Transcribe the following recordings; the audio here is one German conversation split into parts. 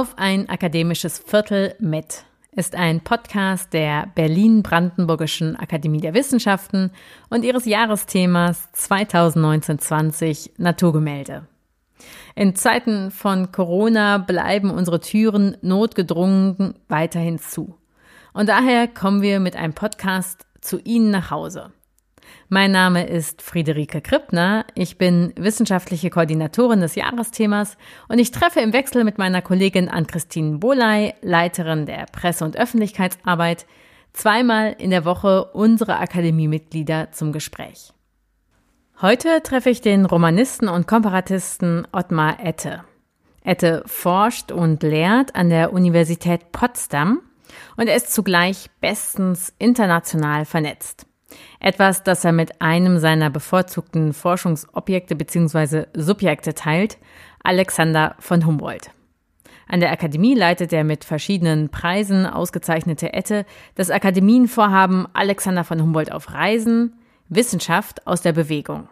Auf ein akademisches Viertel mit ist ein Podcast der Berlin-Brandenburgischen Akademie der Wissenschaften und ihres Jahresthemas 2019-20 Naturgemälde. In Zeiten von Corona bleiben unsere Türen notgedrungen weiterhin zu. Und daher kommen wir mit einem Podcast zu Ihnen nach Hause. Mein Name ist Friederike Krippner. Ich bin wissenschaftliche Koordinatorin des Jahresthemas und ich treffe im Wechsel mit meiner Kollegin Ann-Christine Boley, Leiterin der Presse- und Öffentlichkeitsarbeit, zweimal in der Woche unsere Akademiemitglieder zum Gespräch. Heute treffe ich den Romanisten und Komparatisten Ottmar Ette. Ette forscht und lehrt an der Universität Potsdam und er ist zugleich bestens international vernetzt. Etwas, das er mit einem seiner bevorzugten Forschungsobjekte bzw. Subjekte teilt, Alexander von Humboldt. An der Akademie leitet er mit verschiedenen Preisen ausgezeichnete Ette das Akademienvorhaben Alexander von Humboldt auf Reisen, Wissenschaft aus der Bewegung.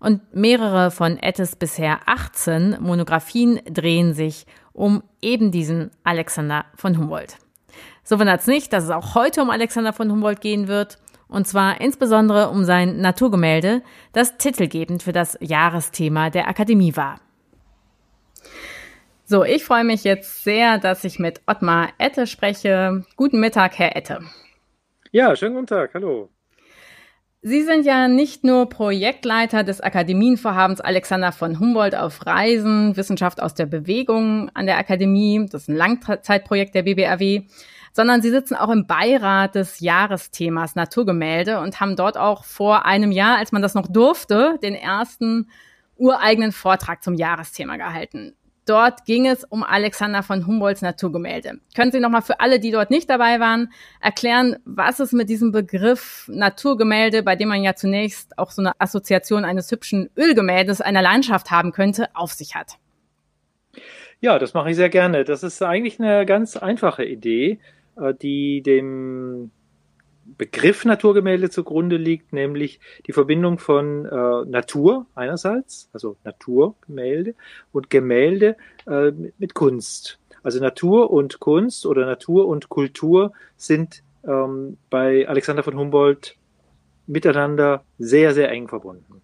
Und mehrere von Ettes bisher 18 Monographien drehen sich um eben diesen Alexander von Humboldt. So wundert es nicht, dass es auch heute um Alexander von Humboldt gehen wird und zwar insbesondere um sein Naturgemälde, das titelgebend für das Jahresthema der Akademie war. So, ich freue mich jetzt sehr, dass ich mit Ottmar Ette spreche. Guten Mittag, Herr Ette. Ja, schönen guten Tag, hallo. Sie sind ja nicht nur Projektleiter des Akademienvorhabens Alexander von Humboldt auf Reisen, Wissenschaft aus der Bewegung an der Akademie, das ist ein Langzeitprojekt der BBRW, sondern sie sitzen auch im Beirat des Jahresthemas Naturgemälde und haben dort auch vor einem Jahr, als man das noch durfte, den ersten ureigenen Vortrag zum Jahresthema gehalten. Dort ging es um Alexander von Humboldts Naturgemälde. Können Sie nochmal für alle, die dort nicht dabei waren, erklären, was es mit diesem Begriff Naturgemälde, bei dem man ja zunächst auch so eine Assoziation eines hübschen Ölgemäldes einer Landschaft haben könnte, auf sich hat? Ja, das mache ich sehr gerne. Das ist eigentlich eine ganz einfache Idee. Äh, die dem Begriff Naturgemälde zugrunde liegt, nämlich die Verbindung von äh, Natur einerseits, also Naturgemälde, und Gemälde äh, mit Kunst. Also Natur und Kunst oder Natur und Kultur sind ähm, bei Alexander von Humboldt miteinander sehr, sehr eng verbunden.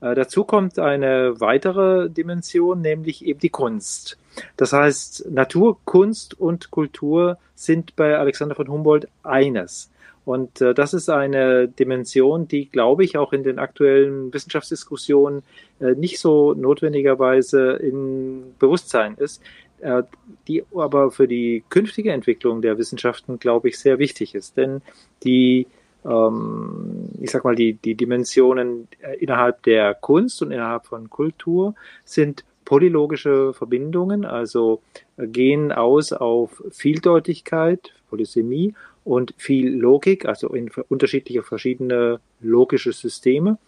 Äh, dazu kommt eine weitere Dimension, nämlich eben die Kunst. Das heißt, Natur, Kunst und Kultur sind bei Alexander von Humboldt eines. Und äh, das ist eine Dimension, die, glaube ich, auch in den aktuellen Wissenschaftsdiskussionen äh, nicht so notwendigerweise in Bewusstsein ist, äh, die aber für die künftige Entwicklung der Wissenschaften, glaube ich, sehr wichtig ist. Denn die ähm, ich sag mal, die, die Dimensionen äh, innerhalb der Kunst und innerhalb von Kultur sind polylogische Verbindungen, also äh, gehen aus auf Vieldeutigkeit, Polysemie und viel Logik, also in unterschiedliche verschiedene logische Systeme.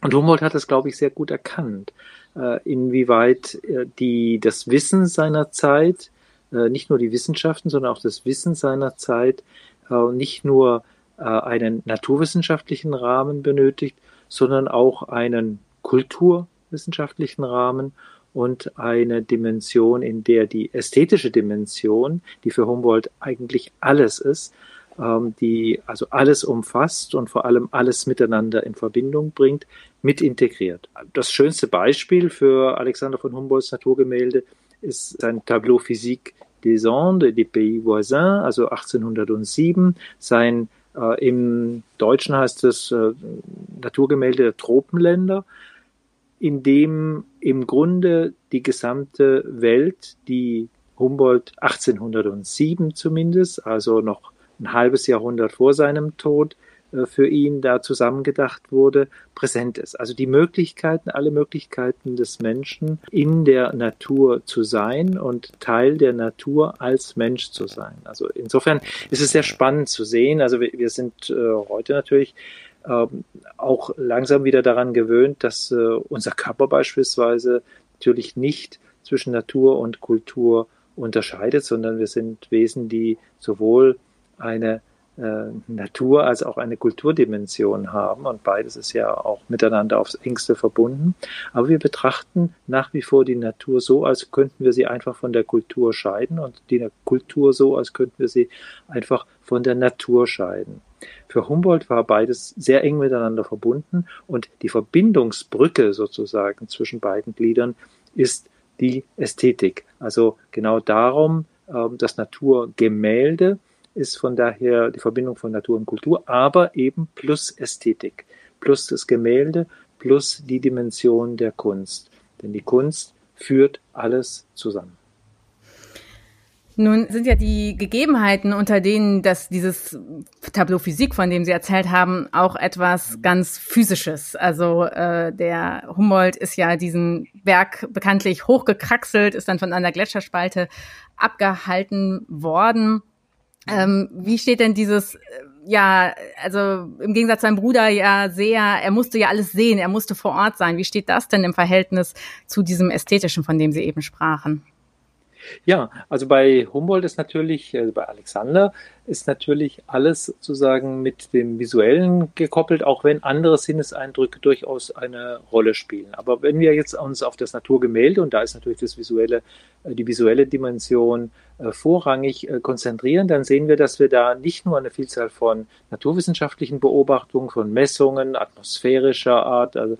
Und Humboldt hat das, glaube ich, sehr gut erkannt, äh, inwieweit die, das Wissen seiner Zeit, nicht nur die Wissenschaften, sondern auch das Wissen seiner Zeit nicht nur äh, einen naturwissenschaftlichen Rahmen benötigt, sondern auch einen kulturwissenschaftlichen Rahmen und eine Dimension, in der die ästhetische Dimension, die für Humboldt eigentlich alles ist, ähm, die also alles umfasst und vor allem alles miteinander in Verbindung bringt, mit integriert. Das schönste Beispiel für Alexander von Humboldts Naturgemälde ist sein Tableau Physique des Andes des Pays Voisins, also 1807, sein äh, Im Deutschen heißt es äh, Naturgemälde der Tropenländer, in dem im Grunde die gesamte Welt, die Humboldt 1807 zumindest, also noch ein halbes Jahrhundert vor seinem Tod, äh, für ihn da zusammengedacht wurde, präsent ist. Also die Möglichkeiten, alle Möglichkeiten des Menschen in der Natur zu sein und Teil der Natur als Mensch zu sein. Also insofern ist es sehr spannend zu sehen. Also wir, wir sind äh, heute natürlich ähm, auch langsam wieder daran gewöhnt, dass äh, unser Körper beispielsweise natürlich nicht zwischen Natur und Kultur unterscheidet, sondern wir sind Wesen, die sowohl eine äh, Natur als auch eine Kulturdimension haben und beides ist ja auch miteinander aufs engste verbunden. Aber wir betrachten nach wie vor die Natur so, als könnten wir sie einfach von der Kultur scheiden und die Kultur so, als könnten wir sie einfach von der Natur scheiden. Für Humboldt war beides sehr eng miteinander verbunden und die Verbindungsbrücke sozusagen zwischen beiden Gliedern ist die Ästhetik. Also genau darum, ähm, das Naturgemälde ist von daher die Verbindung von Natur und Kultur, aber eben plus Ästhetik, plus das Gemälde, plus die Dimension der Kunst. Denn die Kunst führt alles zusammen. Nun sind ja die Gegebenheiten, unter denen das, dieses Tableau Physik, von dem Sie erzählt haben, auch etwas ganz Physisches. Also äh, der Humboldt ist ja diesen Berg bekanntlich hochgekraxelt, ist dann von einer Gletscherspalte abgehalten worden. Ähm, wie steht denn dieses, äh, ja, also im Gegensatz zu seinem Bruder ja sehr, er musste ja alles sehen, er musste vor Ort sein. Wie steht das denn im Verhältnis zu diesem Ästhetischen, von dem Sie eben sprachen? Ja, also bei Humboldt ist natürlich, also bei Alexander ist natürlich alles sozusagen mit dem Visuellen gekoppelt, auch wenn andere Sinneseindrücke durchaus eine Rolle spielen. Aber wenn wir jetzt uns auf das Naturgemälde, und da ist natürlich das visuelle, äh, die visuelle Dimension äh, vorrangig äh, konzentrieren, dann sehen wir, dass wir da nicht nur eine Vielzahl von naturwissenschaftlichen Beobachtungen, von Messungen atmosphärischer Art, also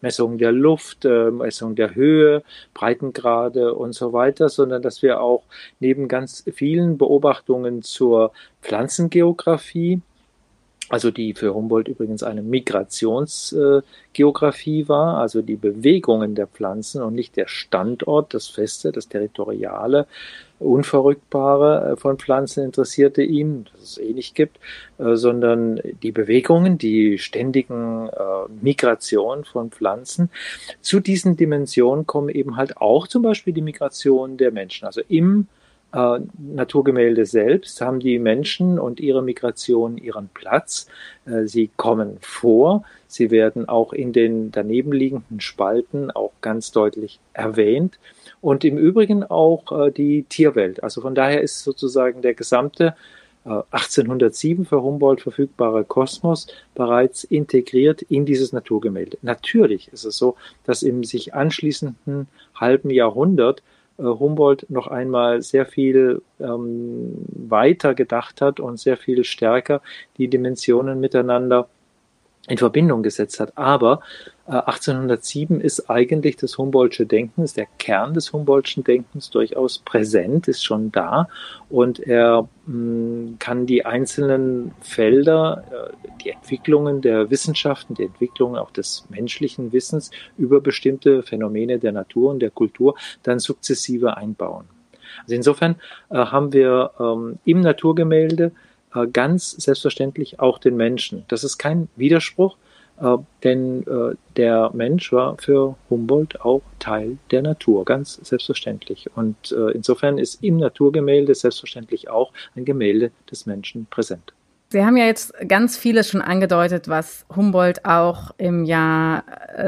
Messungen der Luft, Messungen der Höhe, Breitengrade und so weiter, sondern dass wir auch neben ganz vielen Beobachtungen zur zur Pflanzengeographie, also die für Humboldt übrigens eine Migrationsgeographie war, also die Bewegungen der Pflanzen und nicht der Standort, das Feste, das Territoriale, Unverrückbare äh, von Pflanzen interessierte ihn, das es eh nicht gibt, äh, sondern die Bewegungen, die ständigen äh, Migrationen von Pflanzen. Zu diesen Dimensionen kommen eben halt auch zum Beispiel die Migration der Menschen, also im äh, Naturgemälde selbst haben die Menschen und ihre Migration ihren Platz. Äh, sie kommen vor. Sie werden auch in den daneben liegenden Spalten auch ganz deutlich erwähnt. Und im Übrigen auch äh, die Tierwelt. Also von daher ist sozusagen der gesamte 1807 äh, für Humboldt verfügbare Kosmos bereits integriert in dieses Naturgemälde. Natürlich ist es so, dass im sich anschließenden halben Jahrhundert Humboldt noch einmal sehr viel ähm, weiter gedacht hat und sehr viel stärker die Dimensionen miteinander in Verbindung gesetzt hat. Aber äh, 1807 ist eigentlich das Humboldtsche Denken, ist der Kern des Humboldtschen Denkens durchaus präsent, ist schon da und er mh, mm, kann die einzelnen Felder, äh, die Entwicklungen der Wissenschaften, die Entwicklungen auch des menschlichen Wissens über bestimmte Phänomene der Natur und der Kultur dann sukzessive einbauen. Also insofern äh, haben wir ähm, im Naturgemälde ganz selbstverständlich auch den Menschen. Das ist kein Widerspruch, äh, denn äh, der Mensch war für Humboldt auch Teil der Natur, ganz selbstverständlich. Und insofern ist im Naturgemälde selbstverständlich auch ein Gemälde des Menschen präsent. Sie haben ja jetzt ganz vieles schon angedeutet, was Humboldt auch im Jahr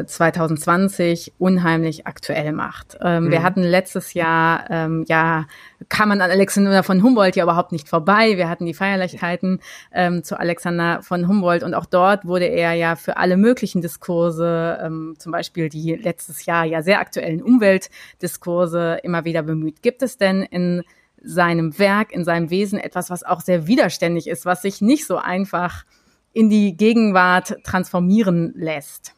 2020 äh, unheimlich aktuell macht. Ähm, mhm. Wir hatten letztes Jahr, ähm, ja, kam man an Alexander von Humboldt ja überhaupt nicht vorbei. Wir hatten die Feierlichkeiten ähm, zu Alexander von Humboldt und auch dort wurde er ja für alle möglichen Diskurse, ähm, zum Beispiel die letztes Jahr ja sehr aktuellen Umweltdiskurse immer wieder bemüht. Gibt es denn in seinem Werk, in seinem Wesen etwas, was auch sehr widerständig ist, was sich nicht so einfach in die Gegenwart transformieren lässt.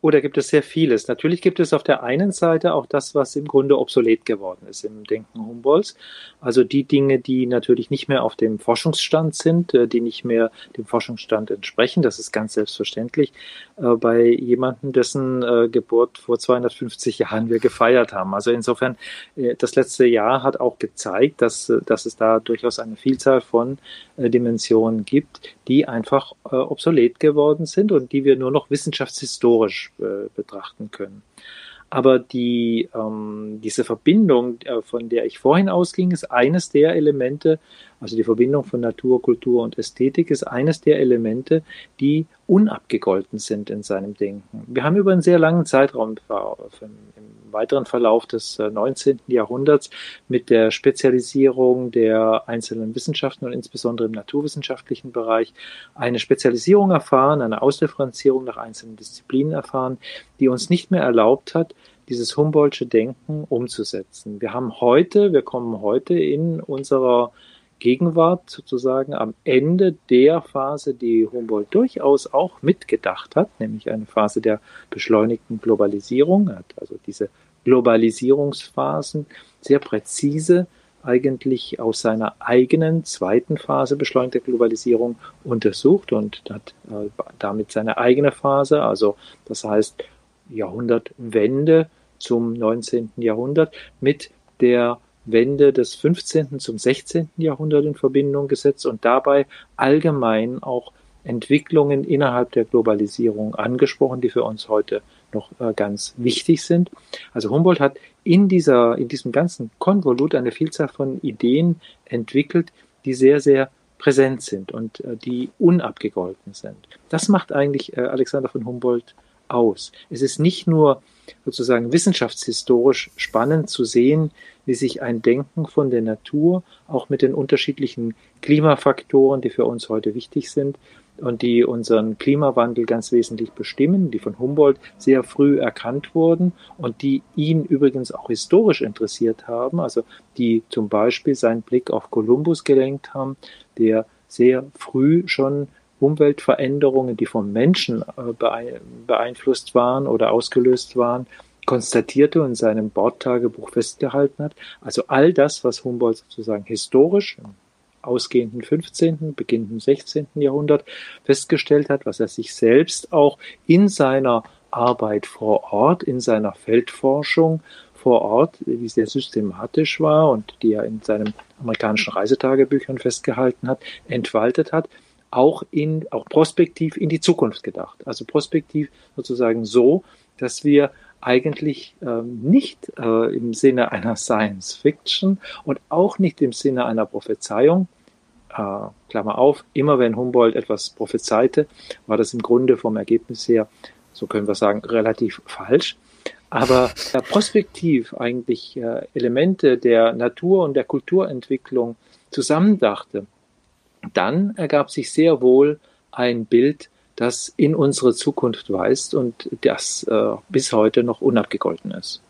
Oder gibt es sehr vieles? Natürlich gibt es auf der einen Seite auch das, was im Grunde obsolet geworden ist im Denken Humboldts. Also die Dinge, die natürlich nicht mehr auf dem Forschungsstand sind, äh, die nicht mehr dem Forschungsstand entsprechen. Das ist ganz selbstverständlich äh, bei jemandem, dessen äh, Geburt vor 250 Jahren wir gefeiert haben. Also insofern, das letzte Jahr hat auch gezeigt, dass, dass es da durchaus eine Vielzahl von Dimensionen gibt, die einfach obsolet geworden sind und die wir nur noch wissenschaftshistorisch historisch äh, betrachten können. Aber die, ähm, diese Verbindung, äh, von der ich vorhin ausging, ist eines der Elemente, also die Verbindung von Natur, Kultur und Ästhetik ist eines der Elemente, die unabgegolten sind in seinem Denken. Wir haben über einen sehr langen Zeitraum im weiteren Verlauf des 19. Äh, Jahrhunderts mit der Spezialisierung der einzelnen Wissenschaften und insbesondere im naturwissenschaftlichen Bereich eine Spezialisierung erfahren, eine Ausdifferenzierung nach einzelnen Disziplinen erfahren, die uns nicht mehr erlaubt hat, dieses Humboldtsche Denken umzusetzen. Wir haben heute, wir kommen heute in unserer Gegenwart sozusagen am Ende der Phase, die Humboldt durchaus auch mitgedacht hat, nämlich eine Phase der beschleunigten Globalisierung, hat also diese Globalisierungsphasen sehr präzise eigentlich aus seiner eigenen zweiten Phase beschleunigter Globalisierung untersucht und hat äh, damit seine eigene Phase, also das heißt Jahrhundertwende zum 19. Jahrhundert mit der Wende des 15. zum 16. Jahrhundert in Verbindung gesetzt und dabei allgemein auch Entwicklungen innerhalb der Globalisierung angesprochen, die für uns heute noch äh, ganz wichtig sind. Also Humboldt hat in dieser, in diesem ganzen Konvolut eine Vielzahl von Ideen entwickelt, die sehr, sehr präsent sind und äh, die unabgegolten sind. Das macht eigentlich äh, Alexander von Humboldt aus. Es ist nicht nur sozusagen wissenschaftshistorisch spannend zu sehen, wie sich ein Denken von der Natur auch mit den unterschiedlichen Klimafaktoren, die für uns heute wichtig sind und die unseren Klimawandel ganz wesentlich bestimmen, die von Humboldt sehr früh erkannt wurden und die ihn übrigens auch historisch interessiert haben, also die zum Beispiel seinen Blick auf Kolumbus gelenkt haben, der sehr früh schon Umweltveränderungen, die vom Menschen äh, beeinflusst waren oder ausgelöst waren, konstatierte und in seinem Bordtagebuch festgehalten hat. Also all das, was Humboldt sozusagen historisch im ausgehenden 15., beginnenden 16. Jahrhundert festgestellt hat, was er sich selbst auch in seiner Arbeit vor Ort, in seiner Feldforschung vor Ort, die sehr systematisch war und die er in seinen amerikanischen Reisetagebüchern festgehalten hat, entfaltet hat auch in, auch prospektiv in die Zukunft gedacht. Also prospektiv sozusagen so, dass wir eigentlich ähm, nicht äh, im Sinne einer Science Fiction und auch nicht im Sinne einer Prophezeiung, äh, Klammer auf, immer wenn Humboldt etwas prophezeite, war das im Grunde vom Ergebnis her, so können wir sagen, relativ falsch. Aber äh, prospektiv eigentlich äh, Elemente der Natur- und der Kulturentwicklung zusammendachte dann ergab sich sehr wohl ein Bild, das in unsere Zukunft weist und das äh, bis heute noch unabgegolten ist.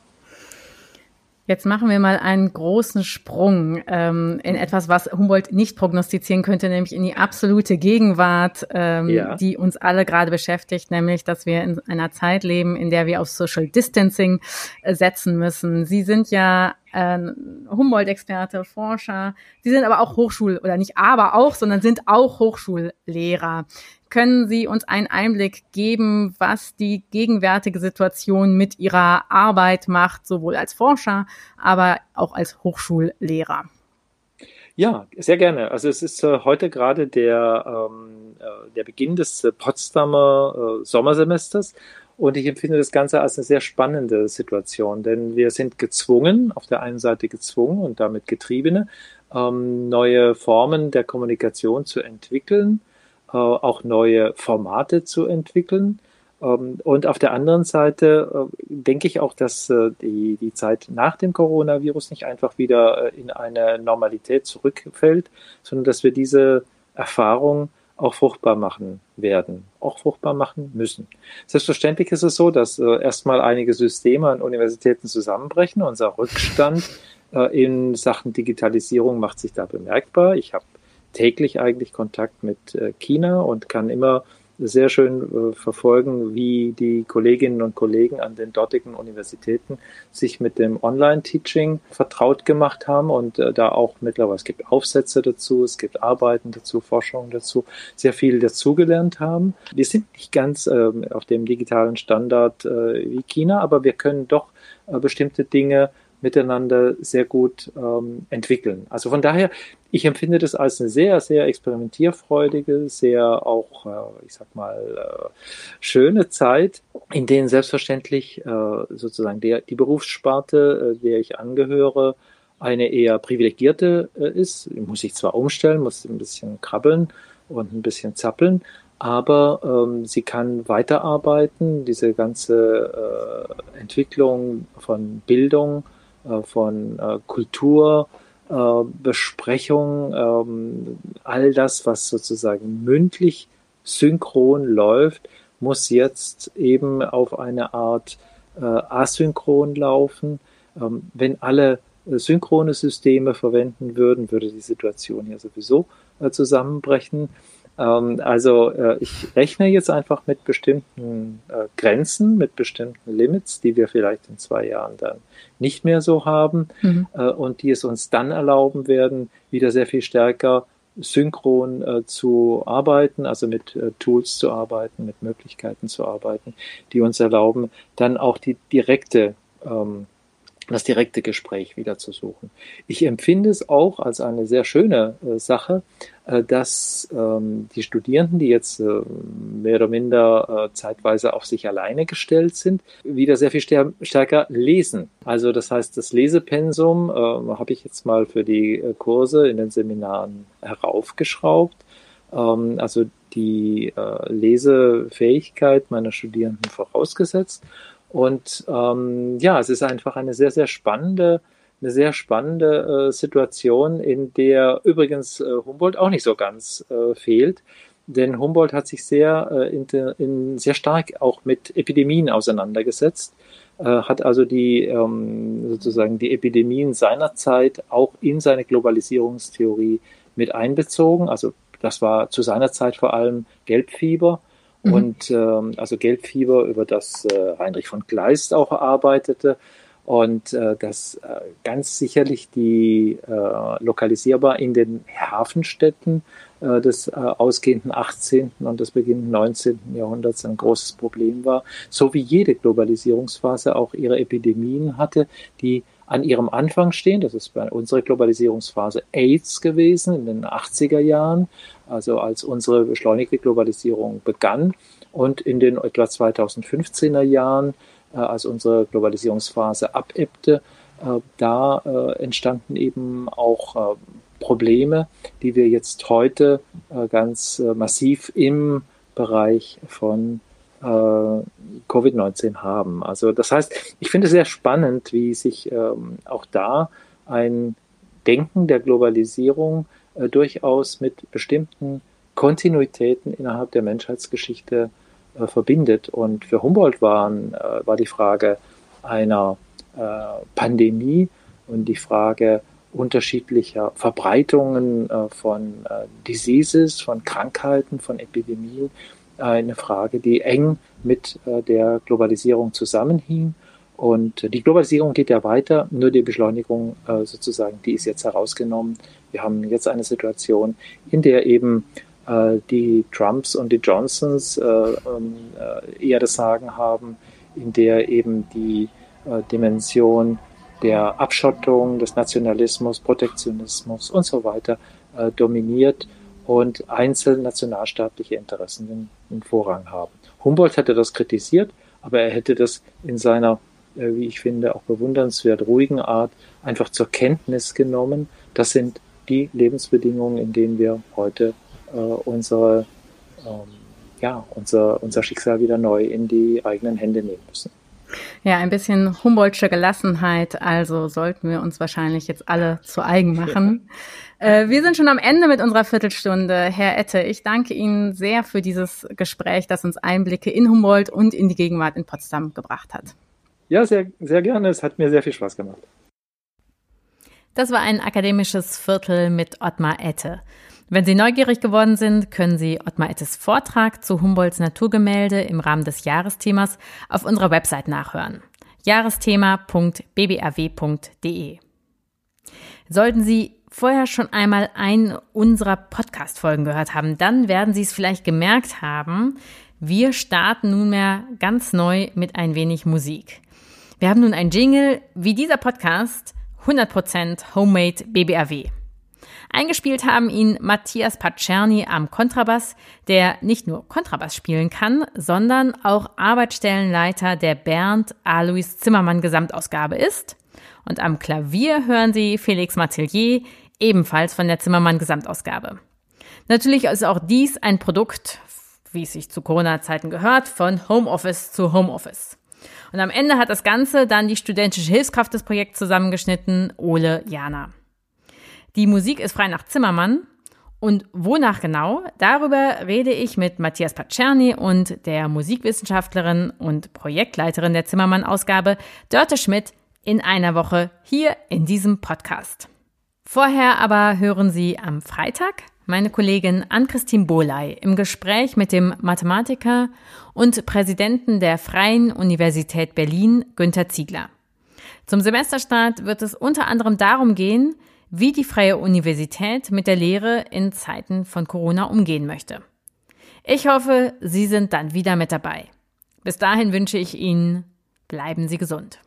Jetzt machen wir mal einen großen Sprung ähm, in etwas, was Humboldt nicht prognostizieren könnte, nämlich in die absolute Gegenwart, ähm, ja. die uns alle gerade beschäftigt, nämlich, dass wir in einer Zeit leben, in der wir auf Social Distancing äh, setzen müssen. Sie sind ja Humboldt-Experte, Forscher. Sie sind aber auch Hochschul- oder nicht aber auch, sondern sind auch Hochschullehrer. Können Sie uns einen Einblick geben, was die gegenwärtige Situation mit Ihrer Arbeit macht, sowohl als Forscher, aber auch als Hochschullehrer? Ja, sehr gerne. Also es ist äh, heute gerade der, ähm, äh, der Beginn des äh, Potsdamer äh, Sommersemesters und ich empfinde das Ganze als eine sehr spannende Situation, denn wir sind gezwungen, auf der einen Seite gezwungen und damit Getriebene, ähm, neue Formen der Kommunikation zu entwickeln, äh, auch neue Formate zu entwickeln. Ähm, und auf der anderen Seite äh, denke ich auch, dass äh, die, die Zeit nach dem Coronavirus nicht einfach wieder in eine Normalität zurückfällt, sondern dass wir diese Erfahrung auch fruchtbar machen werden, auch fruchtbar machen müssen. Selbstverständlich ist es so, dass äh, erstmal einige Systeme an Universitäten zusammenbrechen. Unser Rückstand äh, in Sachen Digitalisierung macht sich da bemerkbar. Ich habe täglich eigentlich Kontakt mit äh, China und kann immer sehr schön äh, verfolgen, wie die Kolleginnen und Kollegen an den dortigen Universitäten sich mit dem Online-Teaching vertraut gemacht haben und äh, da auch mittlerweile, es gibt Aufsätze dazu, es gibt Arbeiten dazu, Forschungen dazu, sehr viel dazugelernt haben. Wir sind nicht ganz äh, auf dem digitalen Standard äh, wie China, aber wir können doch äh, bestimmte Dinge miteinander sehr gut ähm, entwickeln. Also von daher, ich empfinde das als eine sehr, sehr experimentierfreudige, sehr auch, äh, ich sag mal, äh, schöne Zeit, in denen selbstverständlich äh, sozusagen der, die Berufssparte, äh, der ich angehöre, eine eher privilegierte äh, ist. Muss ich zwar umstellen, muss ein bisschen krabbeln und ein bisschen zappeln, aber ähm, sie kann weiterarbeiten. Diese ganze äh, Entwicklung von Bildung, von äh, Kultur, äh, Besprechung, ähm, all das, was sozusagen mündlich synchron läuft, muss jetzt eben auf eine Art äh, asynchron laufen. Ähm, wenn alle äh, synchrone Systeme verwenden würden, würde die Situation ja sowieso äh, zusammenbrechen. Ähm, also äh, ich rechne jetzt einfach mit bestimmten äh, Grenzen, mit bestimmten Limits, die wir vielleicht in zwei Jahren dann nicht mehr so haben mhm. Äh, und die es uns dann erlauben werden, wieder sehr viel stärker synchron äh, zu arbeiten, also mit äh, Tools zu arbeiten, mit Möglichkeiten zu arbeiten, die uns erlauben, dann auch die direkte ähm, das direkte Gespräch wieder zu suchen. Ich empfinde es auch als eine sehr schöne äh, Sache, äh, dass ähm, die Studierenden, die jetzt äh, mehr oder minder äh, zeitweise auf sich alleine gestellt sind, wieder sehr viel stärker lesen. Also das heißt, das Lesepensum äh, habe ich jetzt mal für die äh, Kurse in den Seminaren heraufgeschraubt. Ähm, also die Lesefähigkeit meiner Studierenden vorausgesetzt. Und ähm, ja, es ist einfach eine sehr, sehr spannende, eine sehr spannende äh, Situation, in der übrigens äh, Humboldt auch nicht so ganz äh, fehlt. Denn Humboldt hat sich sehr, äh, in, in, sehr stark auch mit Epidemien auseinandergesetzt, äh, hat also die ähm, sozusagen die Epidemien seiner Zeit auch in seine Globalisierungstheorie mit einbezogen. Also das war zu seiner Zeit vor allem Gelbfieber Mhm. Und ähm, also Gelbfieber, über das äh, Heinrich von Kleist auch erarbeitete und äh, das äh, ganz sicherlich die äh, lokalisierbar in den Hafenstädten äh, des äh, ausgehenden 18. und des beginnenden 19. Jahrhunderts ein großes Problem war, so wie jede Globalisierungsphase auch ihre Epidemien hatte, die an ihrem Anfang stehen. Das ist bei unserer Globalisierungsphase AIDS gewesen in den 80er Jahren, also als unsere beschleunigte Globalisierung begann. Und in den etwa 2015er Jahren, äh, als unsere Globalisierungsphase abebbte, äh, da äh, entstanden eben auch äh, Probleme, die wir jetzt heute äh, ganz äh, massiv im Bereich von äh, Covid-19 haben. Also das heißt, ich finde es sehr spannend, wie sich ähm, auch da ein Denken der Globalisierung äh, durchaus mit bestimmten Kontinuitäten innerhalb der Menschheitsgeschichte äh, verbindet. Und für Humboldt waren, äh, war die Frage einer äh, Pandemie und die Frage unterschiedlicher Verbreitungen äh, von Diseases, von Krankheiten, von Epidemien eine Frage, die eng mit äh, der Globalisierung zusammenhing. Und die Globalisierung geht ja weiter, nur die Beschleunigung äh, sozusagen, die ist jetzt herausgenommen. Wir haben jetzt eine Situation, in der eben äh, die Trumps und die Johnsons ähm, eher das Sagen haben, in der eben die Dimension der Abschottung, des Nationalismus, Protektionismus und so weiter dominiert und einzelne nationalstaatliche Interessen den, Vorrang haben. Humboldt hätte das kritisiert, aber er hätte das in seiner, äh, wie ich finde, auch bewundernswert ruhigen Art einfach zur Kenntnis genommen. Das sind die Lebensbedingungen, in denen wir heute äh, unsere, ähm, ja, unser, unser Schicksal wieder neu in die eigenen Hände nehmen müssen. Ja, ein bisschen Humboldtsche Gelassenheit, also sollten wir uns wahrscheinlich jetzt alle zu eigen machen. Äh, wir sind schon am Ende mit unserer Viertelstunde. Herr Ette, ich danke Ihnen sehr für dieses Gespräch, das uns Einblicke in Humboldt und in die Gegenwart in Potsdam gebracht hat. Ja, sehr, sehr gerne. Es hat mir sehr viel Spaß gemacht. Das war ein akademisches Viertel mit Ottmar Ette. Wenn Sie neugierig geworden sind, können Sie Ottmar Ettes Vortrag zu Humboldts Naturgemälde im Rahmen des Jahresthemas auf unserer Website nachhören. Jahresthema.bbrw.de. Sollten Sie vorher schon einmal einen unserer Podcast-Folgen gehört haben, dann werden Sie es vielleicht gemerkt haben, wir starten nunmehr ganz neu mit ein wenig Musik. Wir haben nun ein Jingle wie dieser Podcast 100% Homemade BBRW. Eingespielt haben ihn Matthias Pacerni am Kontrabass, der nicht nur Kontrabass spielen kann, sondern auch Arbeitsstellenleiter der Bernd Alois Zimmermann Gesamtausgabe ist. Und am Klavier hören Sie Felix Matillier, ebenfalls von der Zimmermann Gesamtausgabe. Natürlich ist auch dies ein Produkt wie es sich zu Corona-Zeiten gehört, von Homeoffice zu Homeoffice. Und am Ende hat das Ganze dann die studentische Hilfskraft des Projekts zusammengeschnitten, Ole Jana. Die Musik ist frei nach Zimmermann. Und wonach genau? Darüber rede ich mit Matthias Pacerni und der Musikwissenschaftlerin und Projektleiterin der Zimmermann-Ausgabe, Dörte Schmidt, in einer Woche hier in diesem Podcast. Vorher aber hören Sie am Freitag meine Kollegin Ann-Christine Bohley im Gespräch mit dem Mathematiker und Präsidenten der Freien Universität Berlin, Günter Ziegler. Zum Semesterstart wird es unter anderem darum gehen, wie die Freie Universität mit der Lehre in Zeiten von Corona umgehen möchte. Ich hoffe, Sie sind dann wieder mit dabei. Bis dahin wünsche ich Ihnen, bleiben Sie gesund.